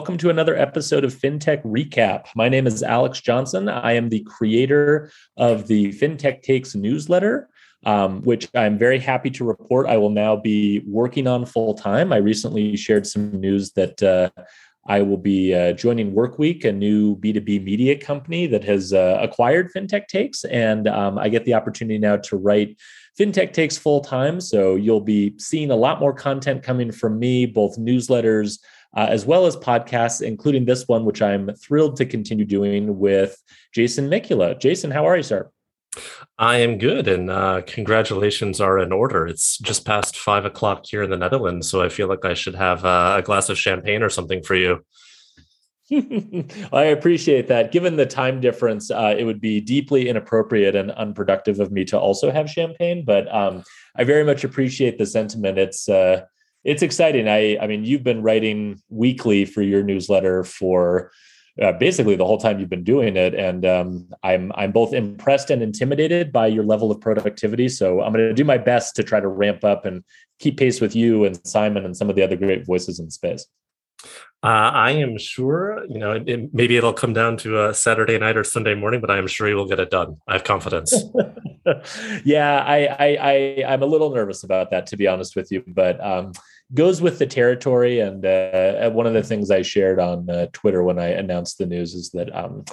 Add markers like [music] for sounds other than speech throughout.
welcome to another episode of FinTech Recap. My name is Alex Johnson. I am the creator of the FinTech Takes newsletter, um, which I'm very happy to report I will now be working on full time. I recently shared some news that uh, I will be uh, joining Workweek, a new B2B media company that has uh, acquired FinTech Takes. And um, I get the opportunity now to write FinTech Takes full time. So you'll be seeing a lot more content coming from me, both newsletters. Uh, as well as podcasts, including this one, which I'm thrilled to continue doing with Jason Mikula. Jason, how are you, sir? I am good, and uh, congratulations are in order. It's just past five o'clock here in the Netherlands, so I feel like I should have uh, a glass of champagne or something for you. [laughs] I appreciate that. Given the time difference, uh, it would be deeply inappropriate and unproductive of me to also have champagne. But um, I very much appreciate the sentiment. It's uh, it's exciting. I I mean, you've been writing weekly for your newsletter for uh, basically the whole time you've been doing it. And um, I'm I'm both impressed and intimidated by your level of productivity. So I'm going to do my best to try to ramp up and keep pace with you and Simon and some of the other great voices in space. Uh, I am sure, you know, it, maybe it'll come down to a Saturday night or Sunday morning, but I am sure you will get it done. I have confidence. [laughs] yeah, I, I, I, am a little nervous about that, to be honest with you. But um, goes with the territory. And uh, one of the things I shared on uh, Twitter when I announced the news is that um,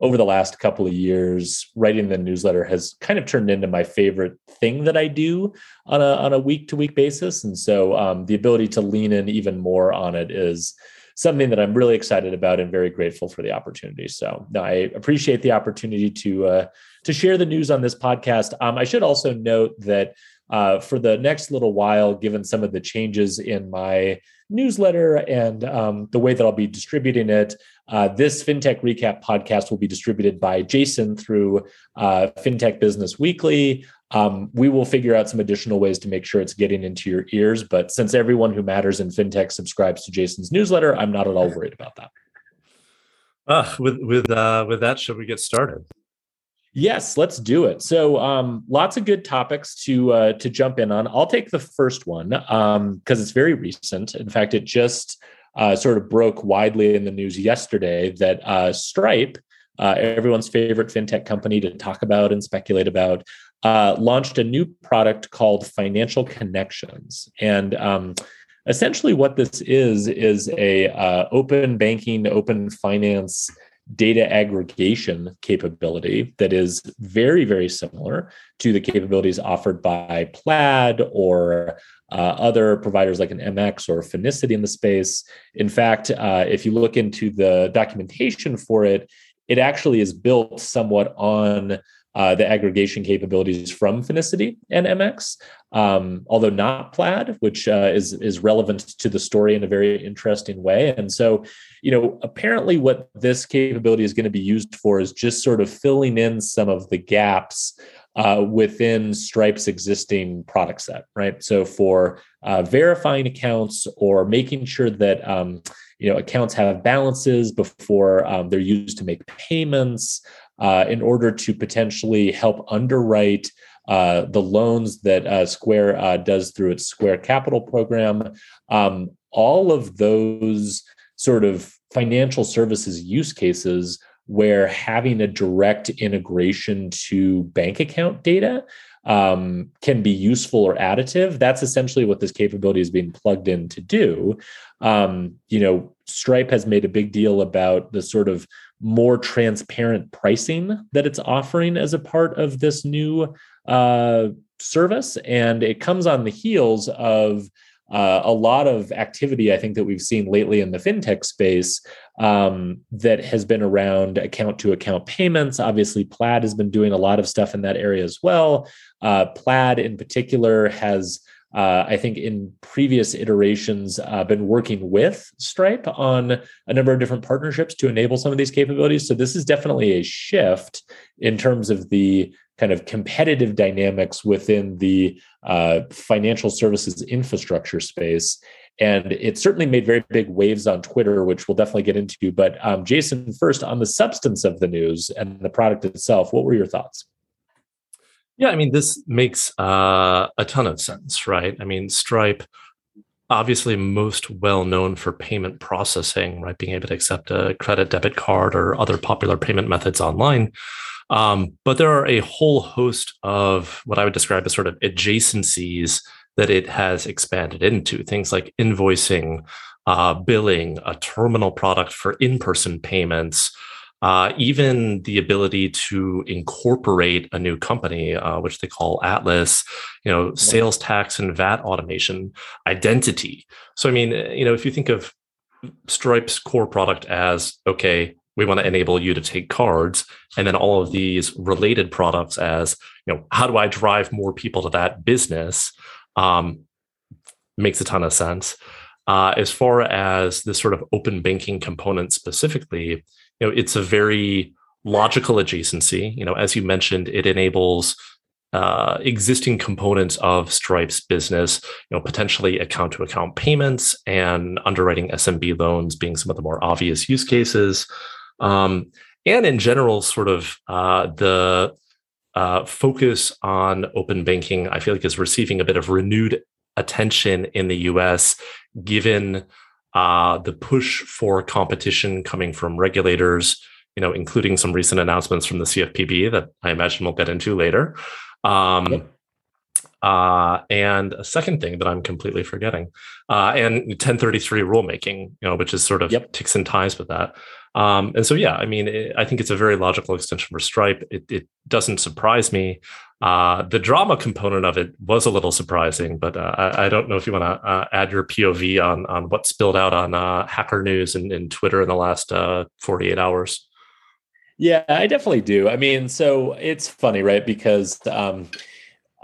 over the last couple of years, writing the newsletter has kind of turned into my favorite thing that I do on a on a week to week basis. And so um, the ability to lean in even more on it is something that I'm really excited about and very grateful for the opportunity. So no, I appreciate the opportunity to uh, to share the news on this podcast. Um, I should also note that uh, for the next little while, given some of the changes in my newsletter and um, the way that I'll be distributing it. Uh, this FinTech Recap podcast will be distributed by Jason through uh, FinTech Business Weekly. Um, we will figure out some additional ways to make sure it's getting into your ears. But since everyone who matters in FinTech subscribes to Jason's newsletter, I'm not at all worried about that. Uh, with with uh, with that, should we get started? Yes, let's do it. So, um, lots of good topics to uh, to jump in on. I'll take the first one because um, it's very recent. In fact, it just uh, sort of broke widely in the news yesterday that uh, Stripe, uh, everyone's favorite fintech company to talk about and speculate about, uh, launched a new product called Financial Connections, and um, essentially what this is is a uh, open banking, open finance data aggregation capability that is very, very similar to the capabilities offered by Plaid or uh, other providers like an MX or Finicity in the space. In fact, uh, if you look into the documentation for it, it actually is built somewhat on uh, the aggregation capabilities from Finicity and MX, um, although not Plaid, which uh, is is relevant to the story in a very interesting way. And so, you know, apparently, what this capability is going to be used for is just sort of filling in some of the gaps uh, within Stripe's existing product set, right? So for uh, verifying accounts or making sure that um, you know accounts have balances before um, they're used to make payments uh, in order to potentially help underwrite uh, the loans that uh, Square uh, does through its Square Capital program. Um, all of those sort of financial services use cases where having a direct integration to bank account data um, can be useful or additive. That's essentially what this capability is being plugged in to do. Um, you know, Stripe has made a big deal about the sort of more transparent pricing that it's offering as a part of this new uh, service. And it comes on the heels of uh, a lot of activity, I think, that we've seen lately in the fintech space um, that has been around account to account payments. Obviously, Plaid has been doing a lot of stuff in that area as well. Uh, Plaid, in particular, has uh, I think in previous iterations, uh, been working with Stripe on a number of different partnerships to enable some of these capabilities. So this is definitely a shift in terms of the kind of competitive dynamics within the uh, financial services infrastructure space. And it certainly made very big waves on Twitter, which we'll definitely get into. But um, Jason, first on the substance of the news and the product itself, what were your thoughts? Yeah, I mean, this makes uh, a ton of sense, right? I mean, Stripe obviously most well known for payment processing, right? Being able to accept a credit, debit card, or other popular payment methods online. Um, but there are a whole host of what I would describe as sort of adjacencies that it has expanded into things like invoicing, uh, billing, a terminal product for in person payments, uh, even the ability to incorporate a new company, uh, which they call Atlas, you know, sales tax and VAT automation, identity. So, I mean, you know, if you think of Stripe's core product as, okay, we want to enable you to take cards, and then all of these related products as, you know, how do I drive more people to that business? Um, makes a ton of sense. Uh, as far as this sort of open banking component specifically, you know, it's a very logical adjacency. You know, as you mentioned, it enables uh, existing components of Stripe's business, you know, potentially account to account payments and underwriting SMB loans being some of the more obvious use cases. Um, and in general, sort of uh, the uh, focus on open banking, I feel like is receiving a bit of renewed attention in the US, given uh, the push for competition coming from regulators, you know, including some recent announcements from the CFPB that I imagine we'll get into later. Um, yep. uh, and a second thing that I'm completely forgetting, uh, and 1033 rulemaking, you know, which is sort of yep. ticks and ties with that. Um, and so, yeah, I mean, it, I think it's a very logical extension for Stripe. It, it doesn't surprise me uh, the drama component of it was a little surprising, but uh, I, I, don't know if you want to uh, add your POV on on what spilled out on uh, Hacker News and, and, Twitter in the last uh, 48 hours. Yeah, I definitely do. I mean, so it's funny, right? Because um,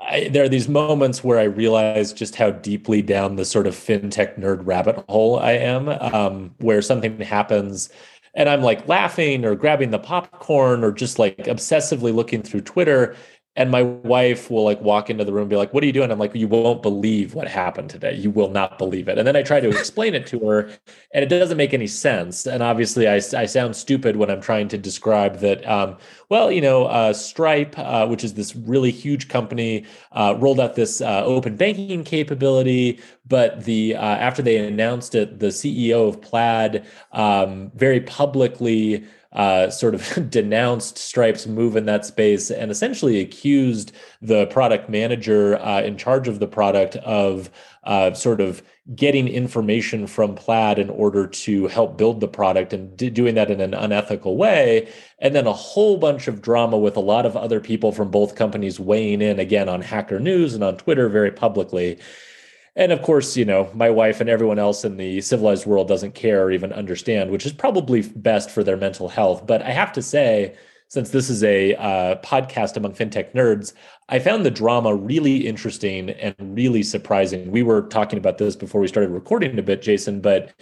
I, there are these moments where I realize just how deeply down the sort of fintech nerd rabbit hole I am, um, where something happens and I'm like laughing or grabbing the popcorn or just like obsessively looking through Twitter and my wife will like walk into the room and be like what are you doing? I'm like you won't believe what happened today. You will not believe it. And then i try to explain it to her and it doesn't make any sense. And obviously i, I sound stupid when i'm trying to describe that um, well you know uh, stripe uh, which is this really huge company uh, rolled out this uh, open banking capability. But the uh, after they announced it the ceo of plaid um, very publicly uh, sort of [laughs] denounced Stripe's move in that space and essentially accused the product manager uh, in charge of the product of uh, sort of getting information from Plaid in order to help build the product and d- doing that in an unethical way. And then a whole bunch of drama with a lot of other people from both companies weighing in again on Hacker News and on Twitter very publicly. And of course, you know, my wife and everyone else in the civilized world doesn't care or even understand, which is probably best for their mental health. But I have to say, since this is a uh, podcast among fintech nerds, I found the drama really interesting and really surprising. We were talking about this before we started recording a bit, Jason, but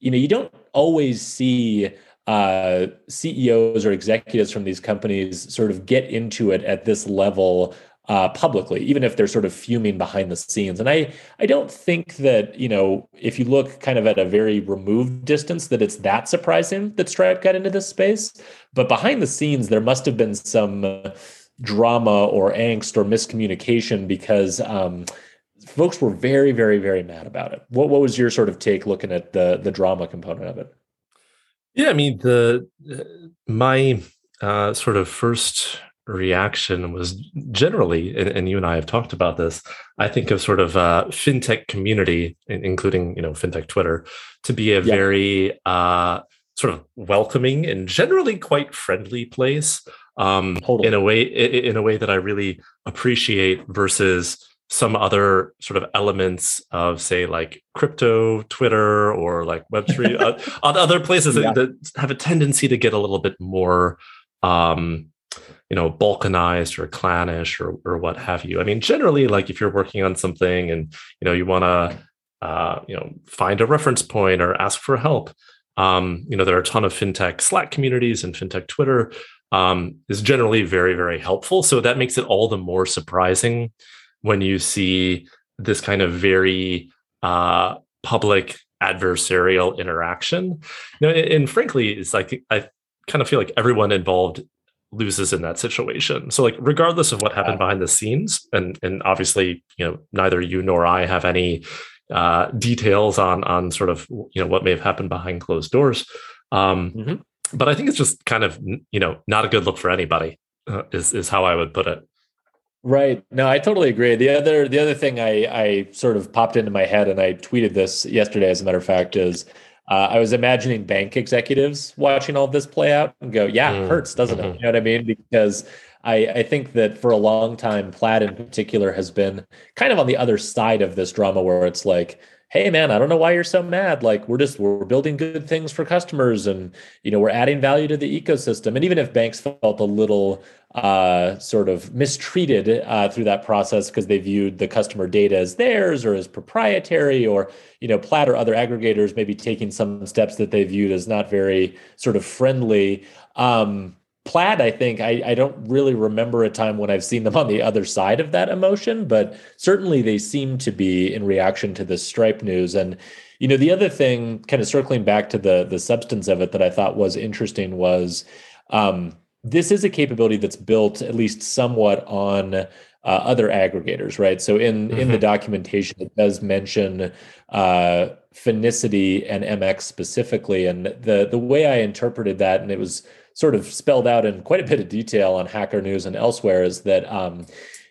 you know, you don't always see uh, CEOs or executives from these companies sort of get into it at this level uh, publicly, even if they're sort of fuming behind the scenes. And I, I don't think that you know if you look kind of at a very removed distance that it's that surprising that Stripe got into this space. But behind the scenes, there must have been some drama or angst or miscommunication because um, folks were very, very, very mad about it. What, what was your sort of take looking at the the drama component of it? Yeah, I mean the my uh, sort of first reaction was generally, and, and, you and I have talked about this. I think of sort of uh, fintech community, including you know fintech Twitter, to be a yeah. very uh, sort of welcoming and generally quite friendly place. Um, totally. In a way, in a way that I really appreciate versus some other sort of elements of say like crypto twitter or like web3 [laughs] uh, other places yeah. that, that, have a tendency to get a little bit more um, you know balkanized or clannish or or what have you. I mean generally like if you're working on something and you know you want to uh, you know find a reference point or ask for help um, you know there are a ton of fintech slack communities and fintech twitter um, is generally very very helpful. So that makes it all the more surprising when you see this kind of very uh, public adversarial interaction. You know, and, and frankly it's like i kind of feel like everyone involved loses in that situation. So like regardless of what happened behind the scenes, and and obviously, you know, neither you nor I have any uh, details on on sort of you know what may have happened behind closed doors. Um, mm-hmm. But I think it's just kind of you know not a good look for anybody. Uh, is is how I would put it. Right. No, I totally agree. The other the other thing I I sort of popped into my head and I tweeted this yesterday as a matter of fact is uh, I was imagining bank executives watching all this play out and go, yeah, mm. hurts, doesn't mm-hmm. it? You know what I mean? Because I, I think that for a long time, Plaid in particular has been kind of on the other side of this drama where it's like, hey man i don't know why you're so mad like we're just we're building good things for customers and you know we're adding value to the ecosystem and even if banks felt a little uh, sort of mistreated uh, through that process because they viewed the customer data as theirs or as proprietary or you know plaid or other aggregators maybe taking some steps that they viewed as not very sort of friendly um, Plaid, I think I, I don't really remember a time when I've seen them on the other side of that emotion, but certainly they seem to be in reaction to the Stripe news. And you know, the other thing, kind of circling back to the the substance of it that I thought was interesting was um, this is a capability that's built at least somewhat on uh, other aggregators, right? So in mm-hmm. in the mm-hmm. documentation, it does mention uh, Finicity and MX specifically, and the the way I interpreted that, and it was sort of spelled out in quite a bit of detail on Hacker News and elsewhere is that um,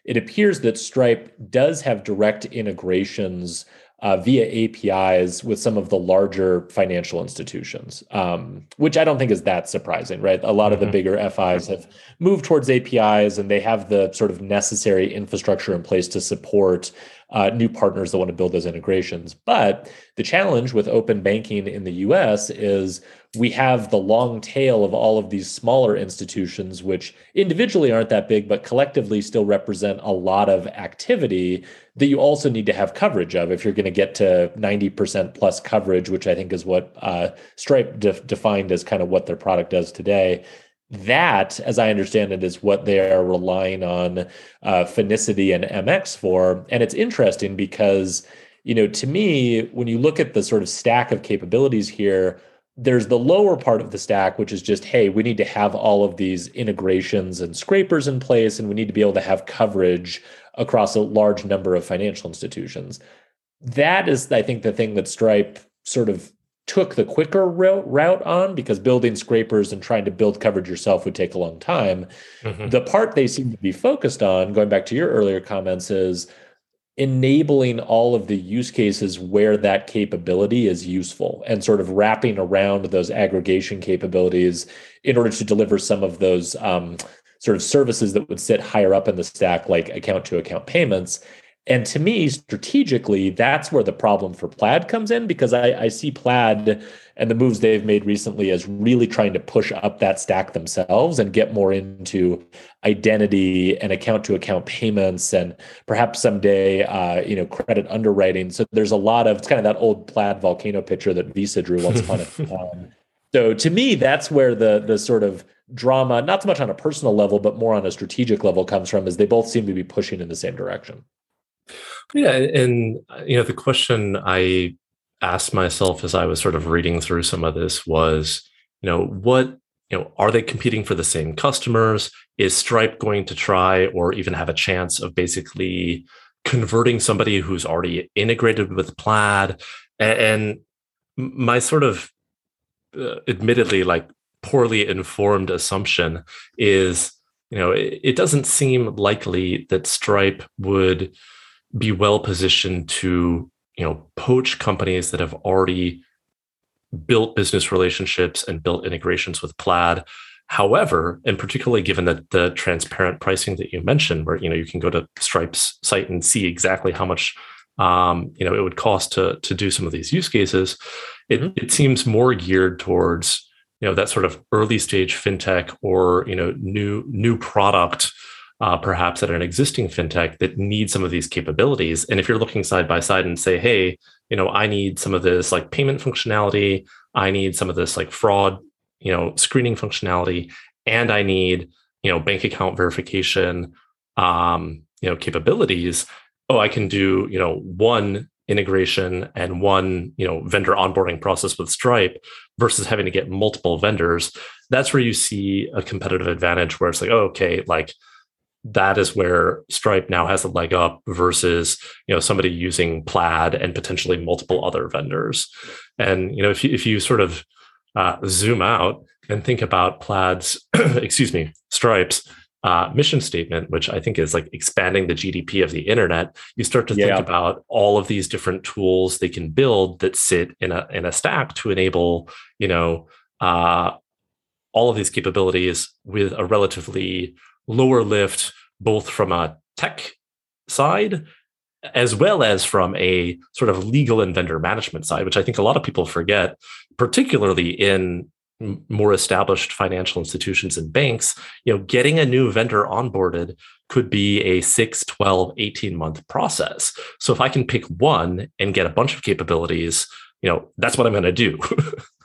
it appears that Stripe does have direct integrations uh, via APIs with some of the larger financial institutions, um, which I don't think is that surprising, right? A lot mm-hmm. of the mm-hmm. bigger FIs have moved towards APIs and they have the sort of necessary infrastructure in place to support uh, new partners that want to build those integrations. But the challenge with open banking in the US is we have the long tail of all of these smaller institutions, which individually aren't that big, but collectively still represent a lot of activity that you also need to have coverage of if you're going to get to 90% plus coverage, which I think is what uh, Stripe defined as kind of what their product does today that, as I understand it, is what they are relying on uh, Finicity and MX for. And it's interesting because, you know, to me, when you look at the sort of stack of capabilities here, there's the lower part of the stack, which is just, hey, we need to have all of these integrations and scrapers in place, and we need to be able to have coverage across a large number of financial institutions. That is, I think, the thing that Stripe sort of took the quicker route on because building scrapers and trying to build coverage yourself would take a long time. Mm-hmm. The part they seem to be focused on, going back to your earlier comments, is enabling all of the use cases where that capability is useful and sort of wrapping around those aggregation capabilities in order to deliver some of those um, sort of services that would sit higher up in the stack, like account to account payments. And to me, strategically, that's where the problem for Plaid comes in because I, I, see Plaid and the moves they've made recently as really trying to push up that stack themselves and get more into identity and account to account payments and perhaps someday, uh, you know, credit underwriting. So there's a lot of it's kind of that old Plaid volcano picture that Visa drew once upon a [laughs] time. So to me, that's where the the sort of drama, not so much on a personal level, but more on a strategic level, comes from. Is they both seem to be pushing in the same direction. Yeah, and you know the question I asked myself as I was sort of reading through some of this was, you know, what you know, are they competing for the same customers? Is Stripe going to try or even have a chance of basically converting somebody who's already integrated with Plaid? And my sort of uh, admittedly like poorly informed assumption is, you know, it, it doesn't seem likely that Stripe would be well positioned to you know poach companies that have already built business relationships and built integrations with plaid however and particularly given that the transparent pricing that you mentioned where you know you can go to stripe's site and see exactly how much um, you know it would cost to to do some of these use cases it, mm-hmm. it seems more geared towards you know that sort of early stage fintech or you know new new product uh, perhaps at an existing fintech that needs some of these capabilities. And if you're looking side by side and say, hey, you know, I need some of this like payment functionality, I need some of this like fraud, you know, screening functionality, and I need, you know, bank account verification, um, you know, capabilities. Oh, I can do, you know, one integration and one you know vendor onboarding process with stripe versus having to get multiple vendors that's where you see a competitive advantage where it's like oh, okay like that is where Stripe now has a leg up versus you know somebody using Plaid and potentially multiple other vendors. And you know if you if you sort of uh, zoom out and think about Plaid's [clears throat] excuse me Stripe's uh, mission statement, which I think is like expanding the GDP of the internet, you start to yeah. think about all of these different tools they can build that sit in a in a stack to enable you know uh, all of these capabilities with a relatively lower lift, both from a tech side as well as from a sort of legal and vendor management side, which I think a lot of people forget, particularly in more established financial institutions and banks, you know, getting a new vendor onboarded could be a 6, 12, 18 month process. So if I can pick one and get a bunch of capabilities, you know, that's what I'm going to do. [laughs]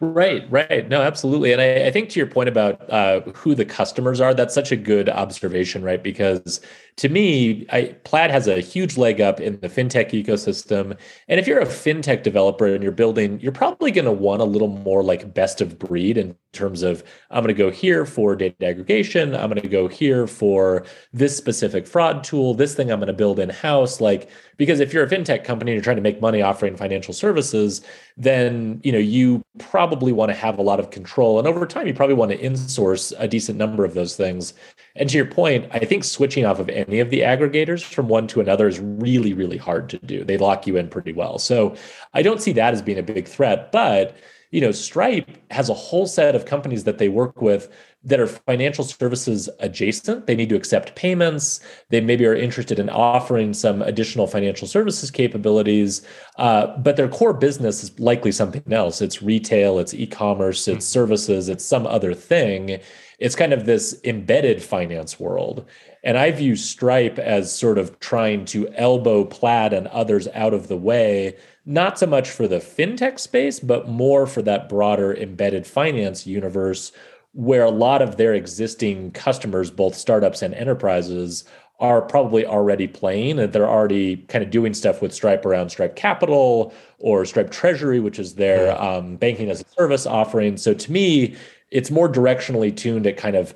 Right, right. No, absolutely. And I, I think to your point about uh, who the customers are, that's such a good observation, right? Because to me, I, Plaid has a huge leg up in the fintech ecosystem. And if you're a fintech developer and you're building, you're probably going to want a little more like best of breed in terms of I'm going to go here for data aggregation. I'm going to go here for this specific fraud tool. This thing I'm going to build in house. Like, because if you're a fintech company and you're trying to make money offering financial services, then you know you probably want to have a lot of control. And over time, you probably want to insource a decent number of those things. And to your point, I think switching off of any of the aggregators from one to another is really, really hard to do. They lock you in pretty well. So I don't see that as being a big threat. But you know, Stripe has a whole set of companies that they work with that are financial services adjacent. They need to accept payments. They maybe are interested in offering some additional financial services capabilities, uh, but their core business is likely something else. It's retail, it's e-commerce, it's mm-hmm. services, it's some other thing it's kind of this embedded finance world. And I view Stripe as sort of trying to elbow Plaid and others out of the way, not so much for the fintech space, but more for that broader embedded finance universe where a lot of their existing customers, both startups and enterprises, are probably already playing and they're already kind of doing stuff with Stripe around Stripe Capital or Stripe Treasury, which is their um, banking as a service offering. So to me, it's more directionally tuned at kind of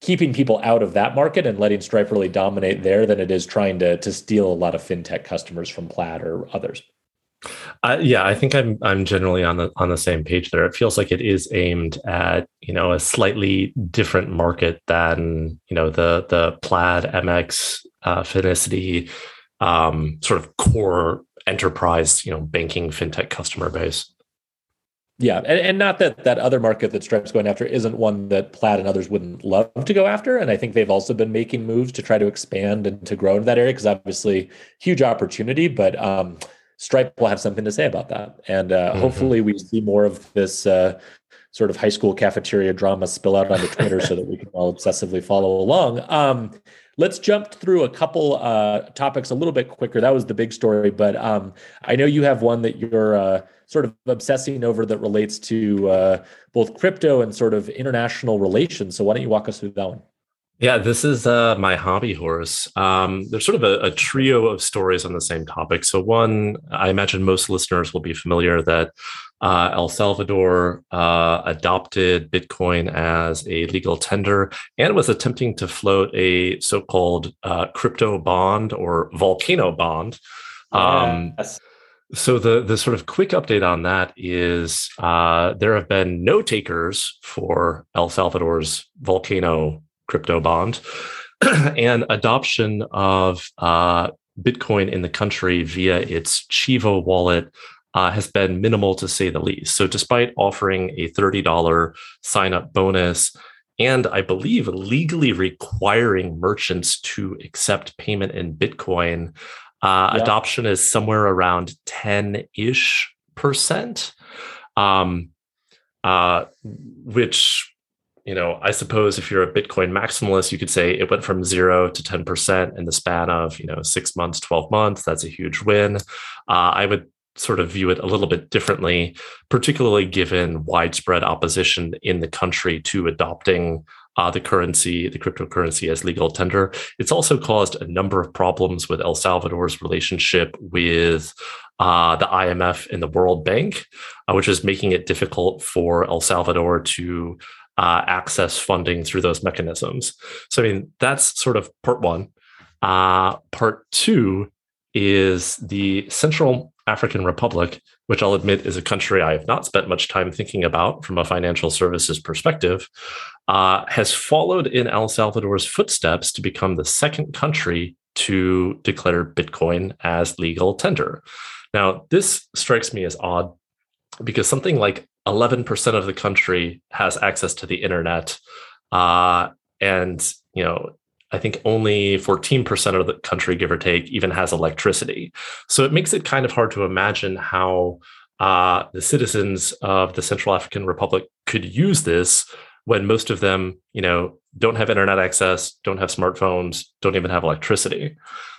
keeping people out of that market and letting Stripe really dominate there than it is trying to to steal a lot of fintech customers from Plaid or others. Uh, yeah, I think I'm I'm generally on the on the same page there. It feels like it is aimed at you know a slightly different market than you know the the Plaid MX uh, Finicity um, sort of core enterprise you know banking fintech customer base. Yeah, and, and not that that other market that Stripe's going after isn't one that Plaid and others wouldn't love to go after, and I think they've also been making moves to try to expand and to grow in that area because obviously huge opportunity, but um, Stripe will have something to say about that, and uh, mm-hmm. hopefully we see more of this uh, sort of high school cafeteria drama spill out onto Twitter so that we can all obsessively follow along. Um, let's jump through a couple uh, topics a little bit quicker. That was the big story, but um, I know you have one that you're uh, sort of obsessing over that relates to uh, both crypto and sort of international relations. So why don't you walk us through that one? Yeah, this is uh, my hobby horse. Um, there's sort of a, a, trio of stories on the same topic. So, one, I imagine most listeners will be familiar that uh, El Salvador uh, adopted Bitcoin as a legal tender and was attempting to float a so called uh, crypto bond or volcano bond. Um, yes. So the the sort of quick update on that is uh, there have been no takers for El Salvador's volcano crypto bond, [clears throat] and adoption of uh, Bitcoin in the country via its Chivo wallet uh, has been minimal to say the least. So despite offering a thirty dollar sign up bonus. And I believe legally requiring merchants to accept payment in Bitcoin, uh, yeah. Adoption is somewhere around 10 ish percent, um, uh, which, you know, I suppose if you're a Bitcoin maximalist, you could say it went from zero to 10% in the span of, you know, six months, 12 months. That's a huge win. Uh, I would sort of view it a little bit differently, particularly given widespread opposition in the country to adopting uh, the currency, the cryptocurrency as legal tender. It's also caused a number of problems with El Salvador's relationship with uh, the IMF and the World Bank, uh, which is making it difficult for El Salvador to uh, access funding through those mechanisms. So, I mean, that's sort of part one. Uh, part two is the Central African Republic, which I'll admit is a country I have not spent much time thinking about from a financial services perspective, uh, has followed in El Salvador's footsteps to become the second country to declare Bitcoin as legal tender. Now, this strikes me as odd because something like 11% of the country has access to the internet. Uh, and, you know, I think only 14% of the country, give or take, even has electricity. So it makes it kind of hard to imagine how uh, the citizens of the Central African Republic could use this when most of them, you know, don't have internet access, don't have smartphones, don't even have electricity.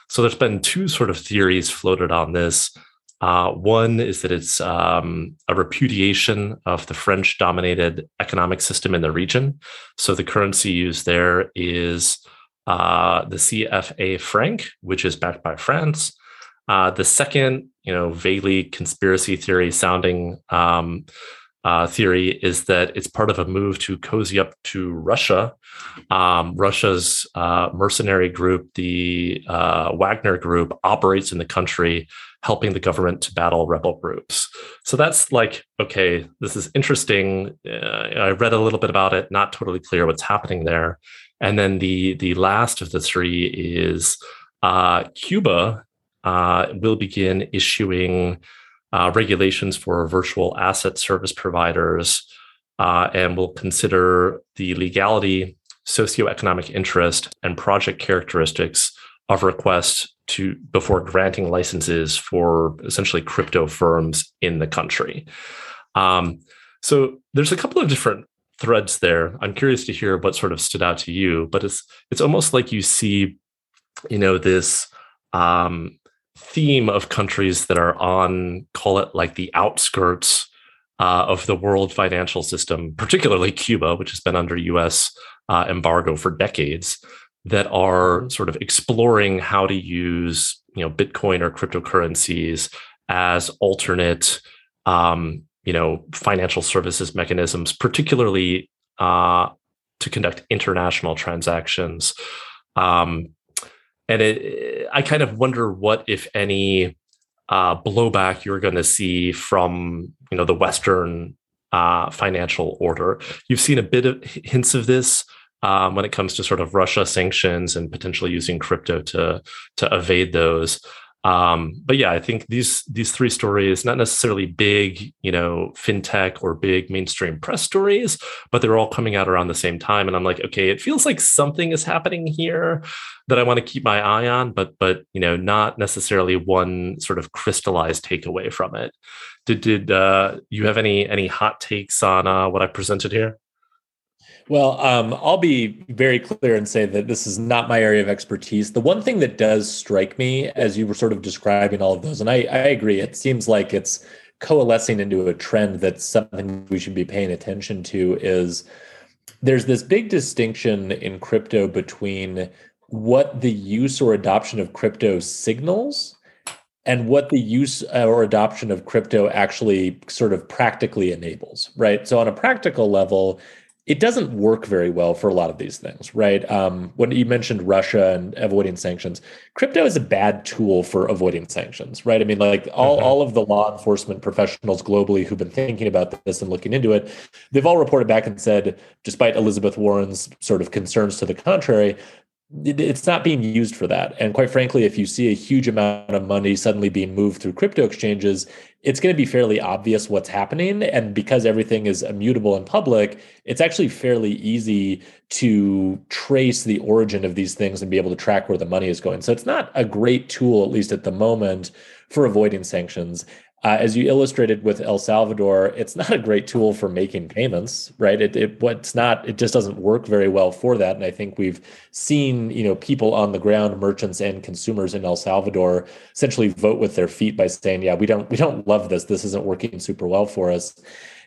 So there's been two sort of theories floated on this. Uh, one is that it's um, a repudiation of the French dominated economic system in the region. So the currency used there is uh, the CFA franc, which is backed by France. Uh, the second, you know, vaguely conspiracy theory sounding um, uh, theory is that it's part of a move to cozy up to Russia. Um, Russia's uh, mercenary group, the uh, Wagner Group, operates in the country, helping the government to battle rebel groups. So that's like, okay, this is interesting. Uh, I read a little bit about it, not totally clear what's happening there. And then the the last of the three is uh, Cuba uh, will begin issuing uh, regulations for virtual asset service providers uh, and will consider the legality, socioeconomic interest, and project characteristics of requests to before granting licenses for essentially crypto firms in the country. Um, so there's a couple of different threads there. I'm curious to hear what sort of stood out to you, but it's it's almost like you see, you know, this um, theme of countries that are on, call it like the outskirts uh, of the world financial system, particularly Cuba, which has been under US uh, embargo for decades, that are sort of exploring how to use you know Bitcoin or cryptocurrencies as alternate um, you know financial services mechanisms, particularly uh, to conduct international transactions. Um, and it, I kind of wonder what, if any, uh, blowback you're going to see from you know the Western uh, financial order. You've seen a bit of hints of this um, when it comes to sort of Russia sanctions and potentially using crypto to to evade those. Um, but yeah, I think these these three stories, not necessarily big, you know, fintech or big mainstream press stories, but they're all coming out around the same time. And I'm like, okay, it feels like something is happening here that I want to keep my eye on, but but you know, not necessarily one sort of crystallized takeaway from it. Did did uh, you have any any hot takes on uh, what I presented here? Well, um, I'll be very clear and say that this is not my area of expertise. The one thing that does strike me as you were sort of describing all of those, and I, I agree, it seems like it's coalescing into a trend that's something we should be paying attention to is there's this big distinction in crypto between what the use or adoption of crypto signals and what the use or adoption of crypto actually sort of practically enables, right? So, on a practical level, it doesn't work very well for a lot of these things, right? Um, when you mentioned Russia and avoiding sanctions, crypto is a bad tool for avoiding sanctions, right? I mean, like all, mm-hmm. all of the law enforcement professionals globally who've been thinking about this and looking into it, they've all reported back and said, despite Elizabeth Warren's sort of concerns to the contrary, it's not being used for that. And quite frankly, if you see a huge amount of money suddenly being moved through crypto exchanges, it's going to be fairly obvious what's happening. And because everything is immutable and public, it's actually fairly easy to trace the origin of these things and be able to track where the money is going. So it's not a great tool, at least at the moment, for avoiding sanctions. Uh, as you illustrated with El Salvador, it's not a great tool for making payments, right? It, it what's not it just doesn't work very well for that. And I think we've seen you know people on the ground, merchants and consumers in El Salvador, essentially vote with their feet by saying, "Yeah, we don't we don't love this. This isn't working super well for us."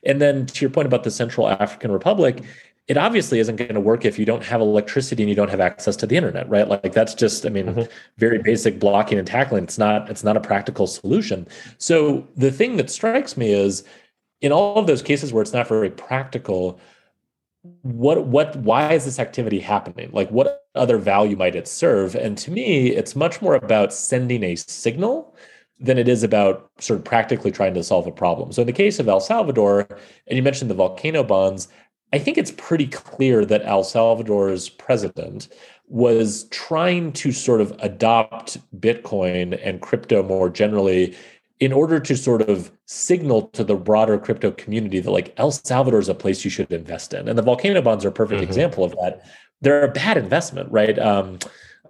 And then to your point about the Central African Republic, it obviously isn't going to work if you don't have electricity and you don't have access to the internet right? Like that's just i mean mm-hmm. very basic blocking and tackling. It's not it's not a practical solution. So the thing that strikes me is in all of those cases where it's not very practical what what why is this activity happening? Like what other value might it serve? And to me it's much more about sending a signal than it is about sort of practically trying to solve a problem. So in the case of el salvador and you mentioned the volcano bonds i think it's pretty clear that el salvador's president was trying to sort of adopt bitcoin and crypto more generally in order to sort of signal to the broader crypto community that like El Salvador is a place you should invest in. And the volcano bonds are a perfect mm-hmm. example of that. They're a bad investment, right? Um,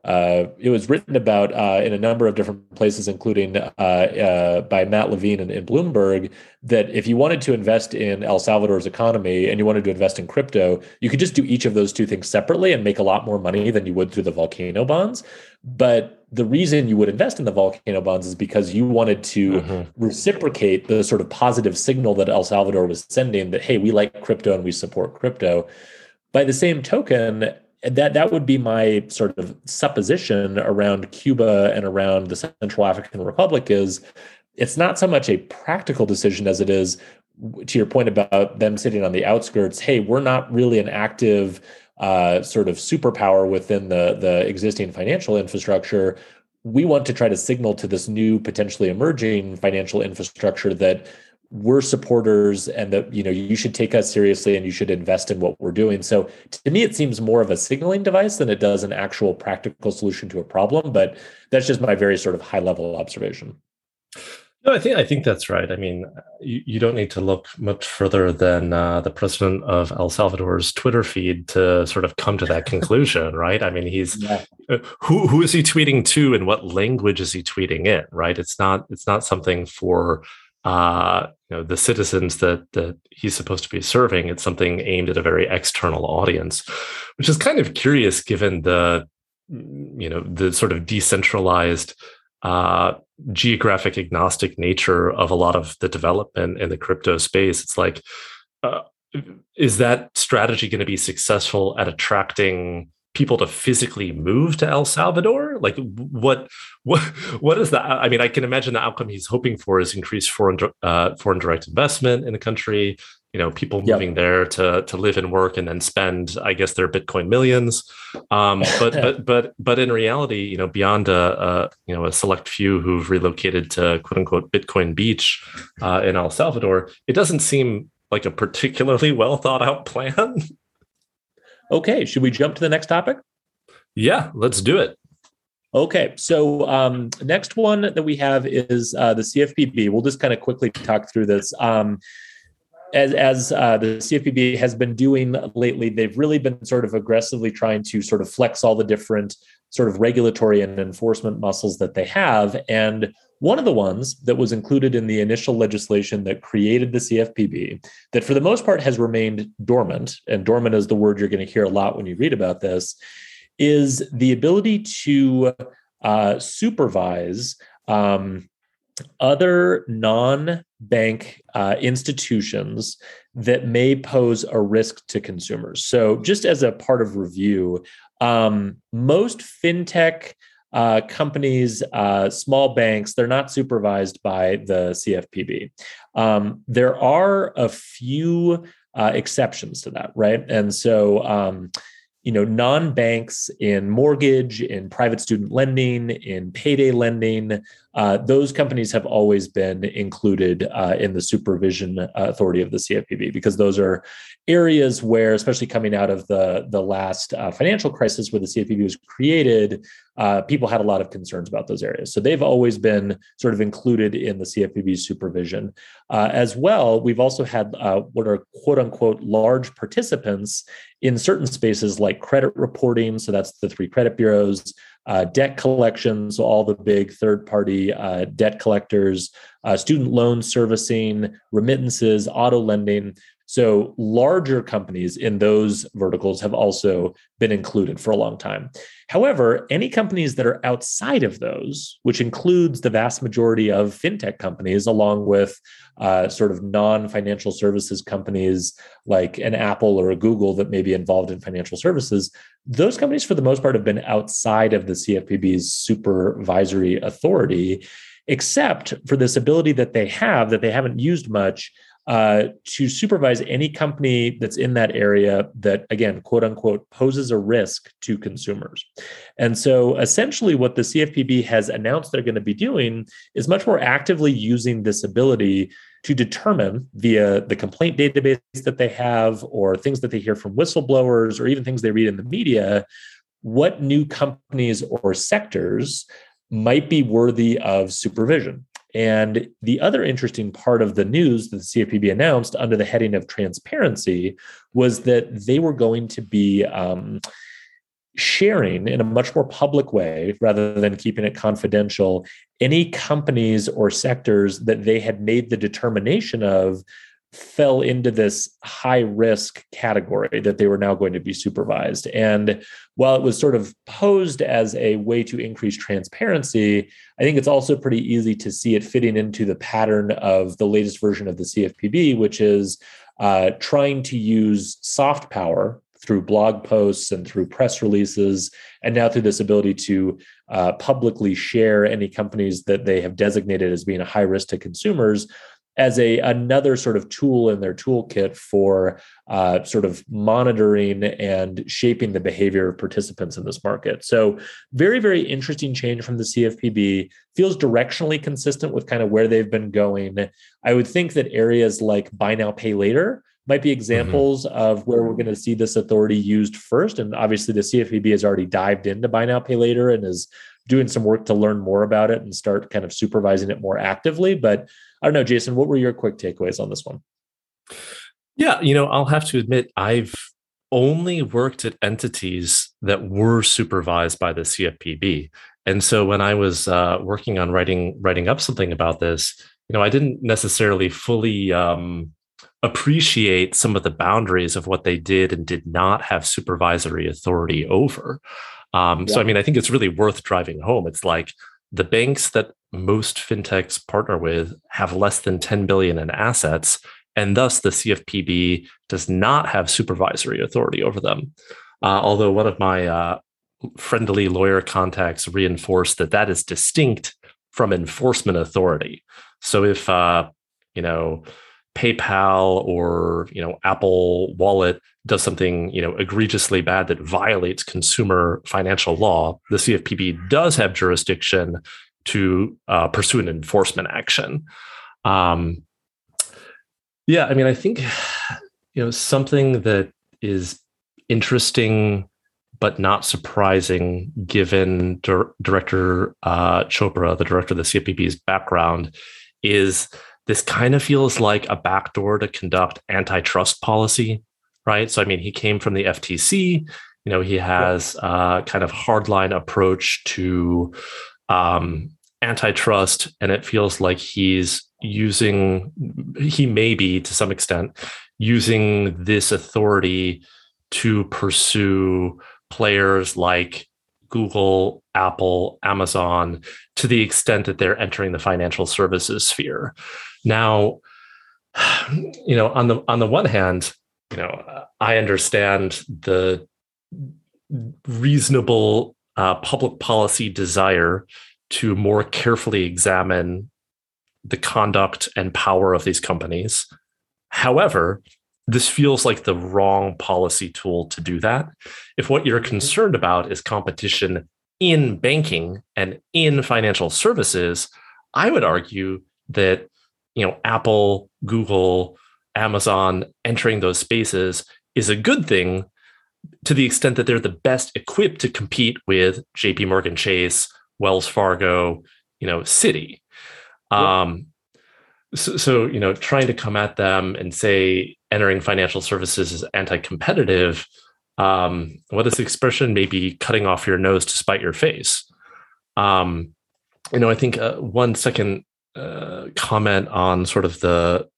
uh, it was written about uh, in a number of different places, including uh, uh, by Matt Levine in, in, Bloomberg, that if you wanted to invest in El Salvador's economy and you wanted to invest in crypto, you could just do each of those two things separately and make a lot more money than you would through the volcano bonds. But the reason you would invest in the volcano bonds is because you wanted to mm-hmm. reciprocate the sort of positive signal that El Salvador was sending that, hey, we like crypto and we support crypto. By the same token, that that would be my sort of supposition around Cuba and around the Central African Republic is it's not so much a practical decision as it is to your point about them sitting on the outskirts hey we're not really an active uh, sort of superpower within the the existing financial infrastructure. We want to try to signal to this new potentially emerging financial infrastructure that we're supporters and that you know you should take us seriously and you should invest in what we're doing so to me it seems more of a signaling device than it does an actual practical solution to a problem but that's just my very sort of high level observation no, I think I think that's right. I mean, you, you don't need to look much further than uh, the president of El Salvador's Twitter feed to sort of come to that [laughs] conclusion, right? I mean, he's yeah. Uh, who who is he tweeting to, and what language is he tweeting in? Right? It's not it's not something for uh, you know the citizens that that he's supposed to be serving. It's something aimed at a very external audience, which is kind of curious given the you know the sort of decentralized uh, geographic agnostic nature of a lot of the development in the crypto space. It's like, uh, is that strategy going to be successful at attracting people to physically move to El Salvador? Like what what what is that? I mean, I can imagine the outcome he's hoping for is increased foreign uh, foreign direct investment in the country. You know, people moving yep. there to to live and work and then spend, I guess, their Bitcoin millions. Um, but [laughs] but but but in reality, you know, beyond a, a, you know a select few who've relocated to quote unquote Bitcoin Beach uh, in El Salvador, it doesn't seem like a particularly [laughs] well thought out plan. Okay, should we jump to the next topic? Yeah, let's do it. Okay, so um, next one that we have is uh, the CFPB. We'll just kind of quickly talk through this. Um, as as uh, the CFPB has been doing lately, they've really been sort of aggressively trying to sort of flex all the different sort of regulatory and enforcement muscles that they have. And one of the ones that was included in the initial legislation that created the CFPB, that for the most part has remained dormant, and dormant is the word you're going to hear a lot when you read about this, is the ability to uh, supervise um, other non bank uh, institutions that may pose a risk to consumers. So, just as a part of review, um, most fintech uh, companies, uh, small banks, they're not supervised by the CFPB. Um, there are a few uh, exceptions to that, right? And so, um, you know, non-banks in mortgage, in private student lending, in payday lending, uh, those companies have always been included uh, in the supervision uh, authority of the CFPB because those are areas where, especially coming out of the the last uh, financial crisis where the CFPB was created, uh, people had a lot of concerns about those areas. So they've always been sort of included in the CFPB's supervision. As well, we've also had what are quote unquote large participants in certain spaces like credit reporting. So that's the three credit bureaus uh, debt collections, all the big third party uh, debt collectors, uh, student loan servicing, remittances, auto lending. So, larger companies in those verticals have also been included for a long time. However, any companies that are outside of those, which includes the vast majority of fintech companies, along with uh, sort of non financial services companies like an Apple or a Google that may be involved in financial services, those companies, for the most part, have been outside of the CFPB's supervisory authority, except for this ability that they have that they haven't used much uh, to supervise any company that's in that area that, again, quote unquote, poses a risk to consumers. And so essentially, what the CFPB has announced they're going to be doing is much more actively using this ability to determine via the complaint database that they have, or things that they hear from whistleblowers, or even things they read in the media, what new companies or sectors might be worthy of supervision. And the other interesting part of the news that the CFPB announced under the heading of transparency was that they were going to be um, sharing in a much more public way rather than keeping it confidential any companies or sectors that they had made the determination of fell into this high risk category that they were now going to be supervised. And while it was sort of posed as a way to increase transparency, I think it's also pretty easy to see it fitting into the pattern of the latest version of the CFPB, which is uh, trying to use soft power through blog posts and through press releases, and now through this ability to uh, publicly share any companies that they have designated as being a high risk to consumers as a another sort of tool in their toolkit for uh, sort of monitoring and shaping the behavior of participants in this market. So very very interesting change from the CFPB feels directionally consistent with kind of where they've been going. I would think that areas like buy now pay later might be mm-hmm. examples mm-hmm. of where we're going to see this authority used first. And obviously, the CFPB has already dived into buy now, pay later and is doing some work to learn more about it and start kind of supervising it more actively. But I don't know, Jason, what were your quick takeaways on this one? Yeah, you know, I'll have to admit, I've only worked at entities that were supervised by the CFPB. And so when I was uh, working on writing writing up something about this, you know, I didn't necessarily fully um, appreciate some of the boundaries of what they did and did not have supervisory authority over. Um, yeah. So, I mean, I think it's really worth driving home. It's like the banks that most fintechs partner with have less than 10 billion in assets, and thus the CFPB does not have supervisory authority over them. Uh, although one of my uh, friendly lawyer contacts reinforced that that is distinct from enforcement authority. So if uh, you know PayPal or you know Apple Wallet does something you know egregiously bad that violates consumer financial law, the CFPB does have jurisdiction to uh, pursue an enforcement action. Um, yeah, I mean, I think you know something that is interesting but not surprising given Dir- Director uh, Chopra, the director of the CFPB's background, is this kind of feels like a backdoor to conduct antitrust policy, right? So, I mean, he came from the FTC. You know, he has a uh, kind of hardline approach to um, antitrust, and it feels like he's using, he may be to some extent using this authority to pursue players like Google, Apple, Amazon, to the extent that they're entering the financial services sphere. Now, you know, on the on the one hand, you know, I understand the reasonable uh, public policy desire to more carefully examine the conduct and power of these companies. However, this feels like the wrong policy tool to do that. If what you're concerned about is competition in banking and in financial services, I would argue that you know Apple, Google, Amazon entering those spaces is a good thing to the extent that they're the best equipped to compete with JP Morgan Chase, Wells Fargo, you know, Citi Um, so, so, you know, trying to come at them and say entering financial services is anti-competitive, um, what is the expression? Maybe cutting off your nose to spite your face. Um, you know, I think uh, one second uh, comment on sort of the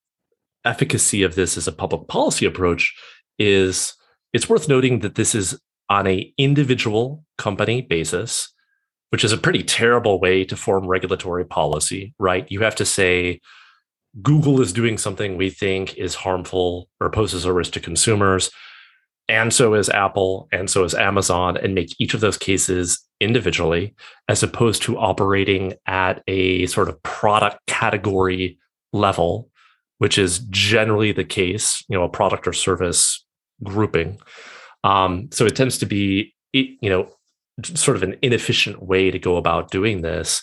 efficacy of this as a public policy approach is it's worth noting that this is on a individual company basis which is a pretty terrible way to form regulatory policy right? You have to say google is doing something we think is harmful or poses a risk to consumers and so is Apple, and so is Amazon, and make each of those cases individually, as opposed to operating at a sort of product category level which is generally the case, you know, a product or service grouping. Um, so it tends to be, you know, sort of an inefficient way to go about doing this.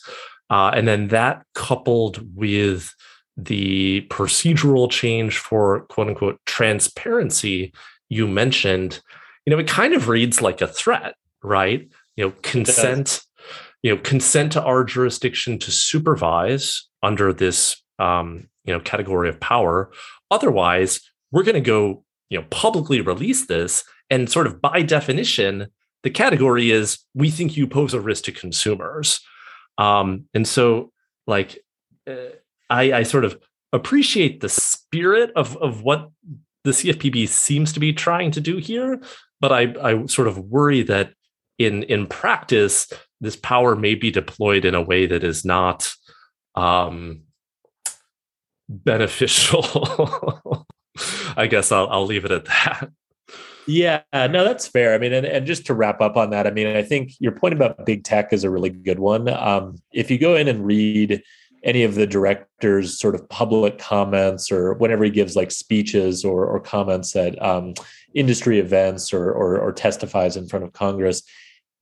Uh, and then that coupled with the procedural change for quote unquote transparency you mentioned, you know, it kind of reads like a threat, right? You know, consent, you know, consent to our jurisdiction to supervise under this um, you know category of power. Otherwise, we're going to go you know publicly release this, and sort of by definition, the category is we think you pose a risk to consumers. Um, and so, like, uh, I, I sort of appreciate the spirit of of what the CFPB seems to be trying to do here, but I I sort of worry that in in practice this power may be deployed in a way that is not um, beneficial. [laughs] I guess I'll I'll leave it at that. Yeah, no, that's fair. I mean, and, and just to wrap up on that, I mean, I think your point about big tech is a really good one. Um, if you go in and read any of the director's sort of public comments or whenever he gives like speeches or, or comments at um, industry events or, or, or testifies in front of Congress,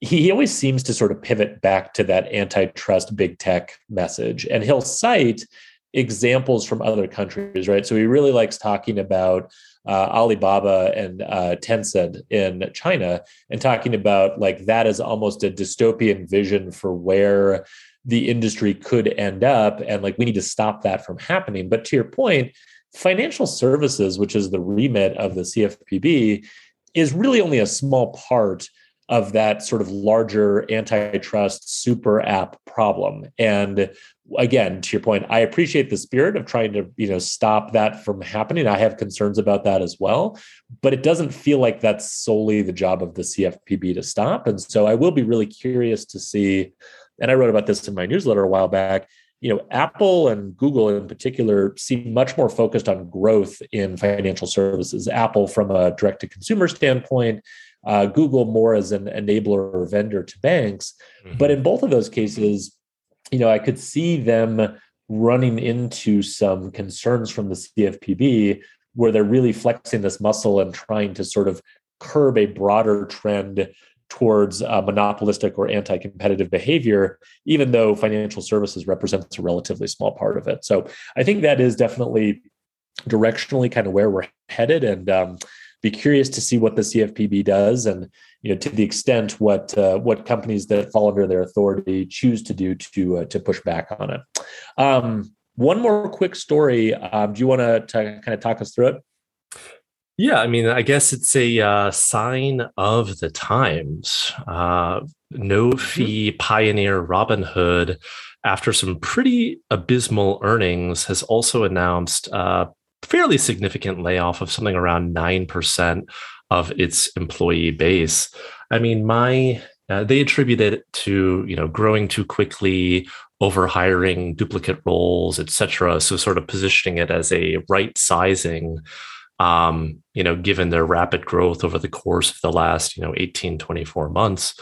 he always seems to sort of pivot back to that antitrust big tech message. And he'll cite examples from other countries, right? So he really likes talking about uh, Alibaba and uh, Tencent in China and talking about like that is almost a dystopian vision for where the industry could end up. And like we need to stop that from happening. But to your point, financial services, which is the remit of the CFPB, is really only a small part of that sort of larger antitrust super app problem. And again, to your point, I appreciate the spirit of trying to, you know, stop that from happening. I have concerns about that as well, but it doesn't feel like that's solely the job of the CFPB to stop. And so I will be really curious to see, and I wrote about this in my newsletter a while back, you know, Apple and Google in particular seem much more focused on growth in financial services. Apple from a direct to consumer standpoint, uh, Google more as an enabler or vendor to banks. Mm-hmm. But in both of those cases, you know, I could see them running into some concerns from the CFPB where they're really flexing this muscle and trying to sort of curb a broader trend towards uh, monopolistic or anti-competitive behavior even though financial services represents a relatively small part of it so i think that is definitely directionally kind of where we're headed and um, be curious to see what the CFPB does, and you know, to the extent what uh, what companies that fall under their authority choose to do to uh, to push back on it. Um, one more quick story. Um, do you want to kind of talk us through it? Yeah, I mean, I guess it's a uh, sign of the times. Uh, no mm-hmm. fee pioneer Robinhood, after some pretty abysmal earnings, has also announced a fairly significant layoff of something around 9% of its employee base. I mean, my uh, they attribute it to you know growing too quickly, over hiring duplicate roles, etc. So sort of positioning it as a right sizing, um, you know, given their rapid growth over the course of the last you know 18, 24 months.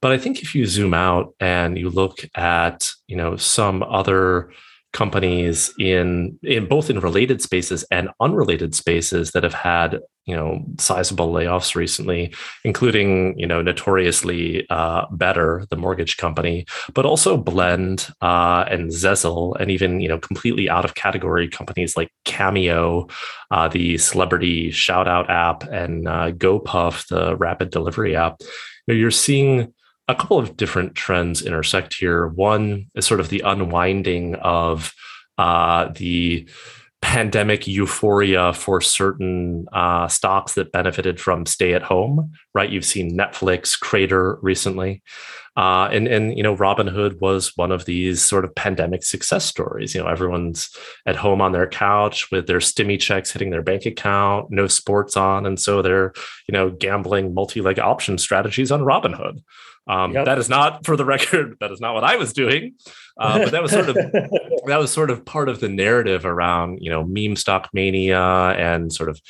But I think if you zoom out and you look at you know some other companies in in both in related spaces and unrelated spaces that have had you know sizable layoffs recently including you know notoriously uh, better the mortgage company but also blend uh, and Sezzle and even you know completely out of category companies like cameo uh, the celebrity shout out app and uh, gopuff the rapid delivery app. You know, you're seeing a couple of different trends intersect here. One is sort of the unwinding of uh, the pandemic euphoria for certain uh, stocks that benefited from stay at home, right? You've seen Netflix crater recently. Uh, and and you know Robinhood was one of these sort of pandemic success stories. You know everyone's at home on their couch with their stimmy checks hitting their bank account, no sports on, and so they're you know gambling multi-leg option strategies on Robinhood. Um, yep. That is not, for the record, [laughs] that is not what I was doing. Uh, but that was sort of [laughs] that was sort of part of the narrative around you know meme stock mania and sort of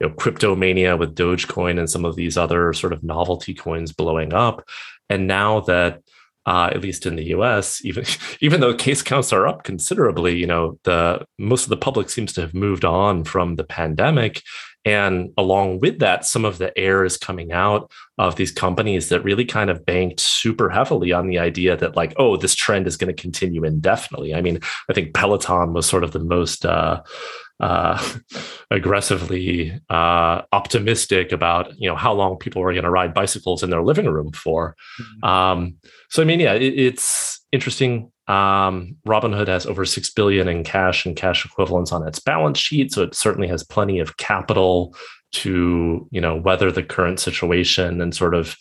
you know crypto mania with Dogecoin and some of these other sort of novelty coins blowing up. And now that uh, at least in the U.S. Even [laughs] even though case counts are up considerably, you know, the most of the public seems to have moved on from the pandemic, and along with that, some of the air is coming out of these companies that really kind of banked super heavily on the idea that, like, oh, this trend is going to continue indefinitely. I mean, I think Peloton was sort of the most uh, uh, [laughs] aggressively uh, optimistic about you know how long people were going to ride bicycles in their living room for. Mm-hmm. Um, so I mean, yeah, it, it's interesting. Um, Robinhood has over six billion in cash and cash equivalents on its balance sheet, so it certainly has plenty of capital to you know weather the current situation and sort of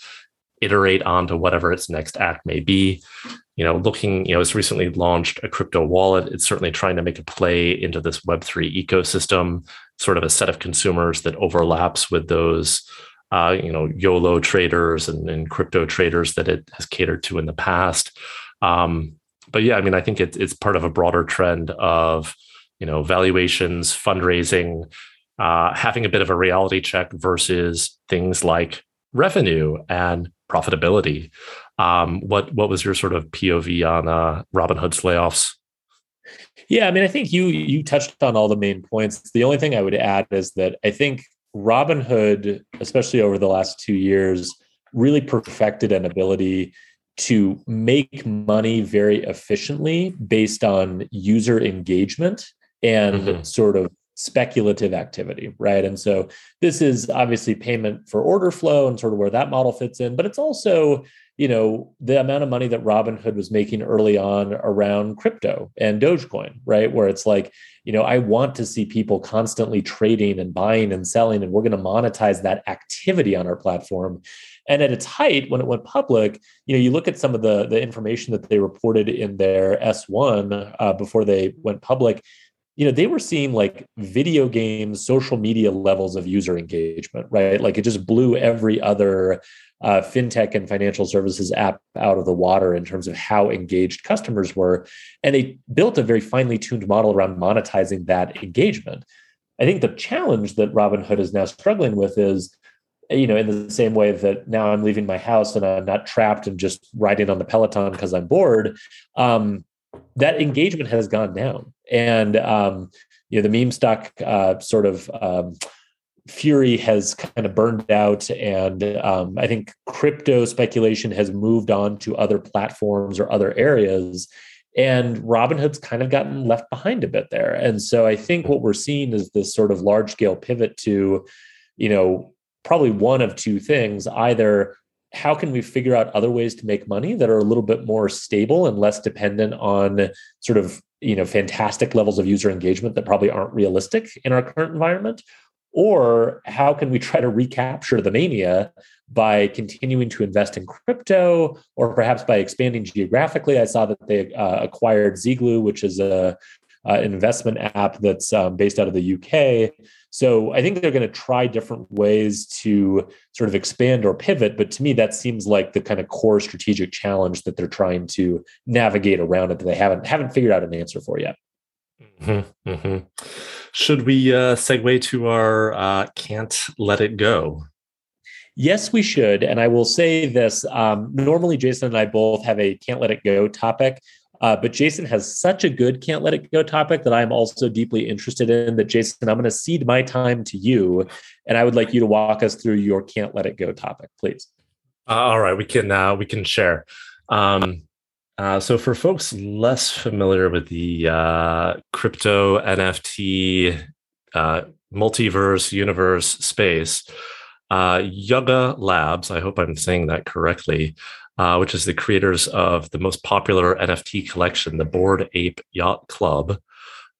iterate onto whatever its next act may be you know, looking, you know, it's recently launched a crypto wallet. It's certainly trying to make a play into this Web3 ecosystem, sort of a set of consumers that overlaps with those, uh, you know, YOLO traders and, and, crypto traders that it has catered to in the past. Um, but yeah, I mean, I think it, it's part of a broader trend of, you know, valuations, fundraising, uh, having a bit of a reality check versus things like revenue and profitability. Um, what what was your sort of POV on uh, Robinhood's layoffs? Yeah, I mean, I think you you touched on all the main points. The only thing I would add is that I think Robinhood, especially over the last two years, really perfected an ability to make money very efficiently based on user engagement and mm-hmm. sort of speculative activity, right? And so this is obviously payment for order flow and sort of where that model fits in, but it's also you know the amount of money that robinhood was making early on around crypto and dogecoin right where it's like you know i want to see people constantly trading and buying and selling and we're going to monetize that activity on our platform and at its height when it went public you know you look at some of the the information that they reported in their s1 uh, before they went public you know they were seeing like video games social media levels of user engagement right like it just blew every other uh, fintech and financial services app out of the water in terms of how engaged customers were. And they built a very finely tuned model around monetizing that engagement. I think the challenge that Robinhood is now struggling with is, you know, in the same way that now I'm leaving my house and I'm not trapped and just riding on the Peloton because I'm bored. Um, that engagement has gone down, and um, you know the meme stock uh, sort of um, Fury has kind of burned out, and um, I think crypto speculation has moved on to other platforms or other areas. And Robinhood's kind of gotten left behind a bit there. And so I think what we're seeing is this sort of large scale pivot to, you know, probably one of two things either how can we figure out other ways to make money that are a little bit more stable and less dependent on sort of you know fantastic levels of user engagement that probably aren't realistic in our current environment or how can we try to recapture the mania by continuing to invest in crypto or perhaps by expanding geographically? I saw that they uh, acquired Ziglu, which is a, uh, investment app that's um, based out of the UK. So I think they're going to try different ways to sort of expand or pivot. But to me, that seems like the kind of core strategic challenge that they're trying to navigate around it that they haven't haven't figured out an answer for yet. Mm-hmm, mm-hmm. Should we uh, segue to our uh, can't let it go? Yes, we should. And I will say this um, normally, Jason and I both have a can't let it go topic. Uh, but Jason has such a good can't let it go topic that I'm also deeply interested in. That Jason, I'm going to cede my time to you, and I would like you to walk us through your can't let it go topic, please. Uh, all right, we can uh, we can share. Um, uh, so, for folks less familiar with the uh, crypto NFT uh, multiverse universe space, Yuga Labs, I hope I'm saying that correctly, uh, which is the creators of the most popular NFT collection, the Bored Ape Yacht Club,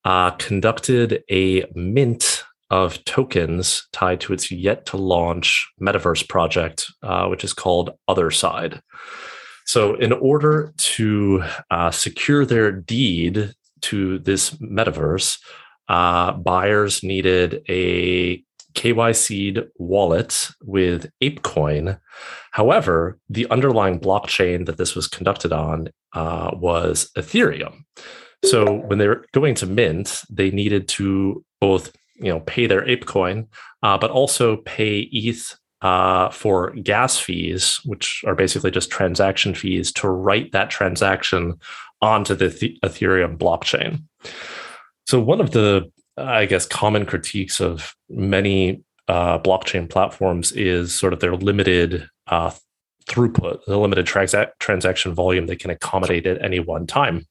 uh, conducted a mint of tokens tied to its yet to launch metaverse project, which is called Otherside. So, in order to uh, secure their deed to this metaverse, uh, buyers needed a KYC wallet with ApeCoin. However, the underlying blockchain that this was conducted on uh, was Ethereum. So when they were going to mint, they needed to both you know pay their ApeCoin, uh, but also pay ETH uh, for gas fees, which are basically just transaction fees, to write that transaction onto the Ethereum blockchain. So, one of the, I guess, common critiques of many uh, blockchain platforms is sort of their limited uh, throughput, the limited transa- transaction volume they can accommodate at any one time.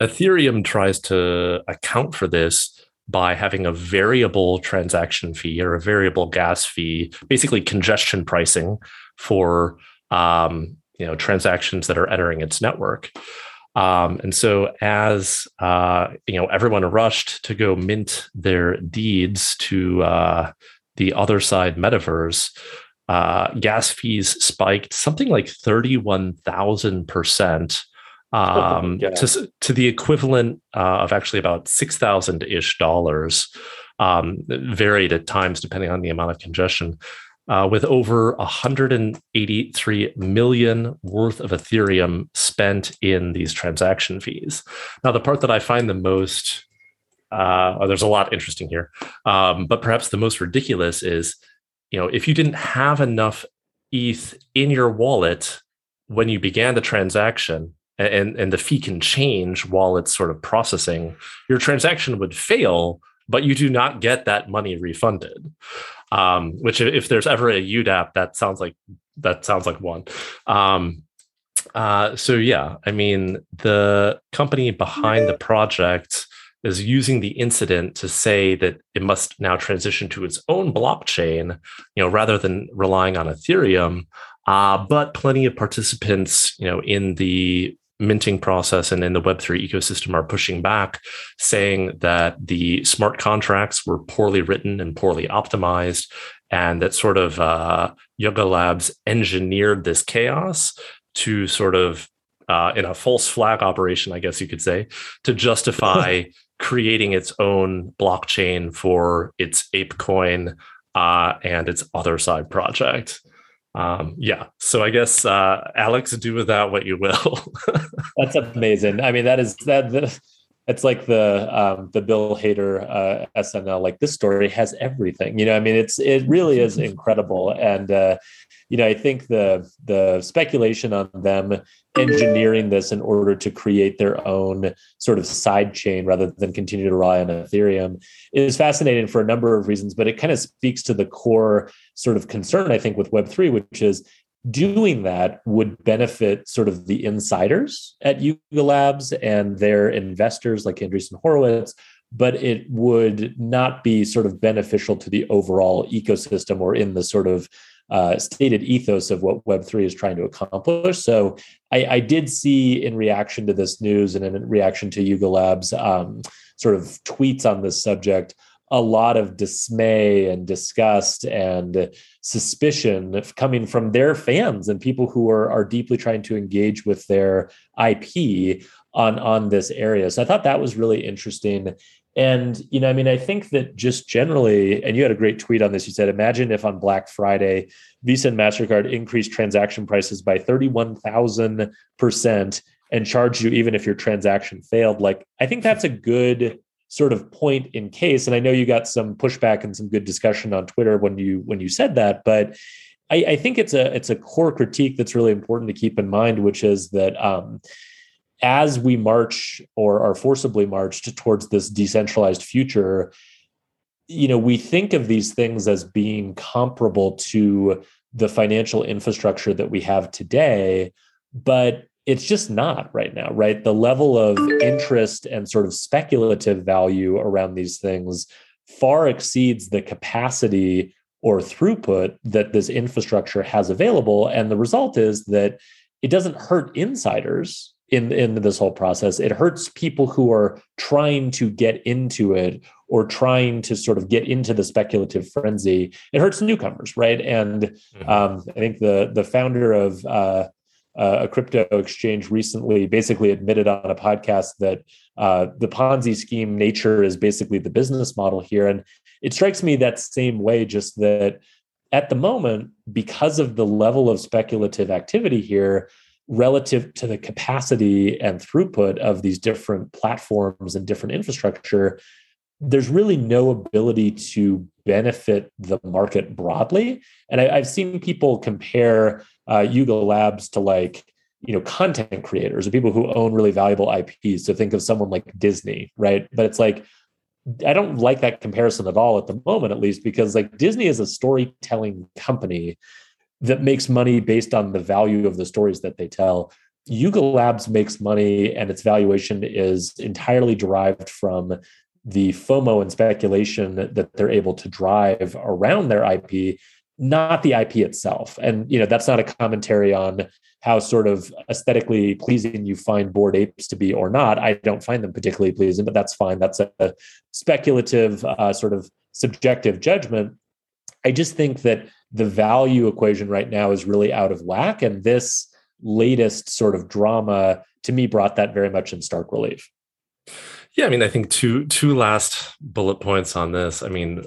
Ethereum tries to account for this by having a variable transaction fee or a variable gas fee, basically congestion pricing for um, you know transactions that are entering its network. Um, and so, as uh, you know, everyone rushed to go mint their deeds to uh, the Otherside metaverse. Uh, gas fees spiked something like thirty-one thousand percent Oh um, to, to the equivalent uh, of actually about six thousand ish dollars, um, varied at times depending on the amount of congestion. Uh, with over 183 million worth of Ethereum spent in these transaction fees. Now, the part that I find the most, uh, there's a lot interesting here, um, but perhaps the most ridiculous is, you know, if you didn't have enough ETH in your wallet when you began the transaction, and and the fee can change while it's sort of processing your transaction would fail but you do not get that money refunded um, which if there's ever a udap that sounds like that sounds like one. Um, uh, so yeah i mean the company behind the project is using the incident to say that it must now transition to its own blockchain you know rather than relying on ethereum. Uh, but plenty of participants, you know, in the minting process and in the Web3 ecosystem are pushing back, saying that the smart contracts were poorly written and poorly optimized, and that sort of uh, Yuga Labs engineered this chaos to sort of, uh, in a false flag operation, I guess you could say, to justify [laughs] creating its own blockchain for its ApeCoin uh, and its Otherside project um, yeah. So i guess uh, alex do with that what you will. [laughs] That's amazing. I mean that is that the, it's like the um, the bill hader uh, snl like this story has everything. You know i mean it's it really is incredible. And uh, you know i think the the speculation on them engineering this in order to create their own sort of side chain rather than continue to rely on ethereum is fascinating for a number of reasons but it kind of speaks to the core sort of concern, I think, with Web3, which is doing that would benefit sort of the insiders at Yuga Labs and their investors like Andreessen Horowitz, but it would not be sort of beneficial to the overall ecosystem or in the sort of uh, stated ethos of what Web3 is trying to accomplish. So I, I, did see in reaction to this news and in reaction to Yuga Labs um, sort of tweets on this subject, a lot of dismay and disgust and suspicion coming from their fans and people who are, are deeply trying to engage with their IP on, on this area. So I thought that was really interesting. And, you know, I mean, I think that just generally, and you had a great tweet on this. You said, imagine if on Black Friday, Visa and MasterCard increased transaction prices by 31,000% and charged you even if your transaction failed. Like, I think that's a good sort of point in case and i know you got some pushback and some good discussion on twitter when you when you said that but i, I think it's a it's a core critique that's really important to keep in mind which is that um, as we march or are forcibly marched towards this decentralized future you know we think of these things as being comparable to the financial infrastructure that we have today but it's just not right now, right? The level of interest and sort of speculative value around these things far exceeds the capacity or throughput that this infrastructure has available. And the result is that it doesn't hurt insiders in, in this whole process. It hurts people who are trying to get into it or trying to sort of get into the speculative frenzy. It hurts newcomers, right? And mm-hmm. um, I think the the founder of uh, uh, a crypto exchange recently basically admitted on a podcast that uh, the Ponzi scheme nature is basically the business model here. And it strikes me that same way, just that at the moment, because of the level of speculative activity here, relative to the capacity and throughput of these different platforms and different infrastructure, there's really no ability to benefit the market broadly. And I, have seen people compare uh, Yuga Labs to like you know content creators or people who own really valuable IPs. So think of someone like Disney, right? But it's like I don't like that comparison at all at the moment, at least, because like Disney is a storytelling company that makes money based on the value of the stories that they tell. Yuga Labs makes money and its valuation is entirely derived from the FOMO and speculation that they're able to drive around their IP, not the IP itself. And you know, that's not a commentary on how sort of aesthetically pleasing you find bored apes to be or not. I don't find them particularly pleasing, but that's fine. That's a speculative uh, sort of subjective judgment. I just think that the value equation right now is really out of whack. And this latest sort of drama to me brought that very much in stark relief. Yeah, I mean, I think two two last bullet points on this. I mean,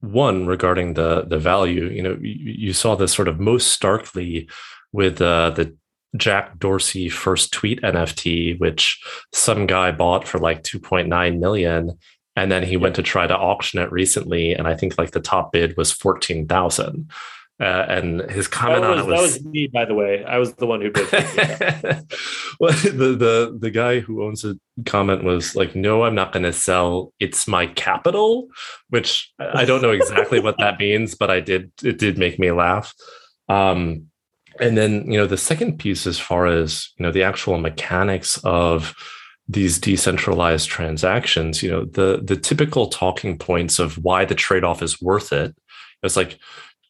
one regarding the the value. You know, you, you saw this sort of most starkly with uh, the Jack Dorsey first tweet NFT, which some guy bought for like 2.9 million. And then he yeah. went to try to auction it recently. And I think like the top bid was 14,000. Uh, and his comment was, on it was, that was me, by the way. I was the one who bid. [laughs] well, the the the guy who owns the comment was like, "No, I'm not going to sell. It's my capital," which I don't know exactly what that [laughs] means, but I did. It did make me laugh. Um, and then you know the second piece as far as you know the actual mechanics of these decentralized transactions you know the the typical talking points of why the trade-off is worth it it's like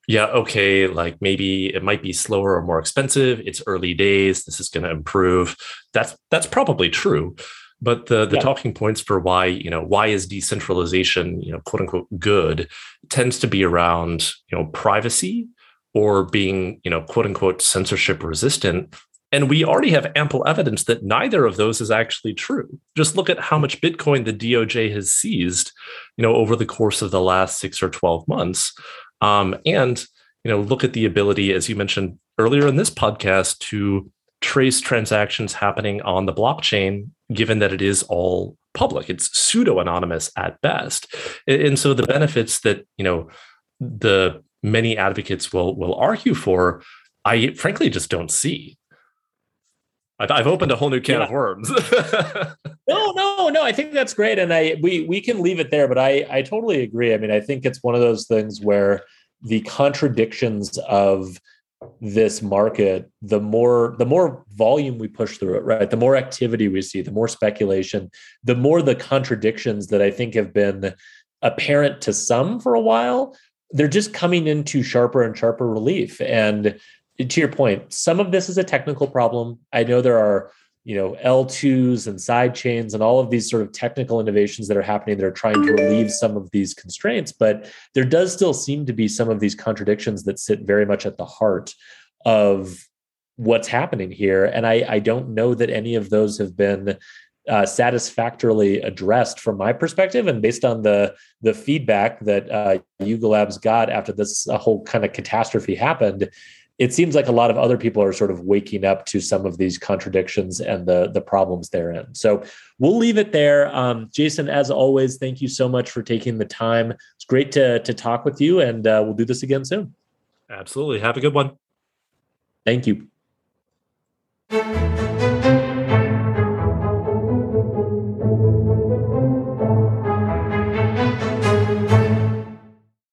yeah okay like maybe it might be slower or more expensive it's early days this is going to improve that's that's probably true but the the yeah. talking points for why you know why is decentralization you know quote unquote good tends to be around you know privacy or being, you know, quote unquote censorship resistant. And we already have ample evidence that neither of those is actually true. Just look at how much Bitcoin the DOJ has seized, you know, over the course of the last six or 12 months. Um, and, you know, look at the ability, as you mentioned earlier in this podcast, to trace transactions happening on the blockchain, given that it is all public. It's pseudo anonymous at best. And so the benefits that, you know, the many advocates will will argue for, I frankly just don't see. I've, opened a whole new can yeah. of worms. [laughs] no, no, no. I think that's great, and I we we can leave it there. But I I totally agree. I mean, I think it's one of those things where the contradictions of this market the more the more volume we push through it right the more activity we see the more speculation the more the contradictions that i think have been apparent to some for a while they're just coming into sharper and sharper relief. And to your point, some of this is a technical problem. I know there are, you know, L2s and side chains and all of these sort of technical innovations that are happening that are trying to relieve some of these constraints, but there does still seem to be some of these contradictions that sit very much at the heart of what's happening here. And I, I don't know that any of those have been uh, satisfactorily addressed from my perspective and based on the the feedback that uh, Yuga Labs got after this uh, whole kind of catastrophe happened it seems like a lot of other people are sort of waking up to some of these contradictions and the the problems therein so we'll leave it there. Um, jason as always thank you so much for taking the time. It's great to to talk with you and uh, we'll do this again soon. Absolutely. Have a good one. Thank you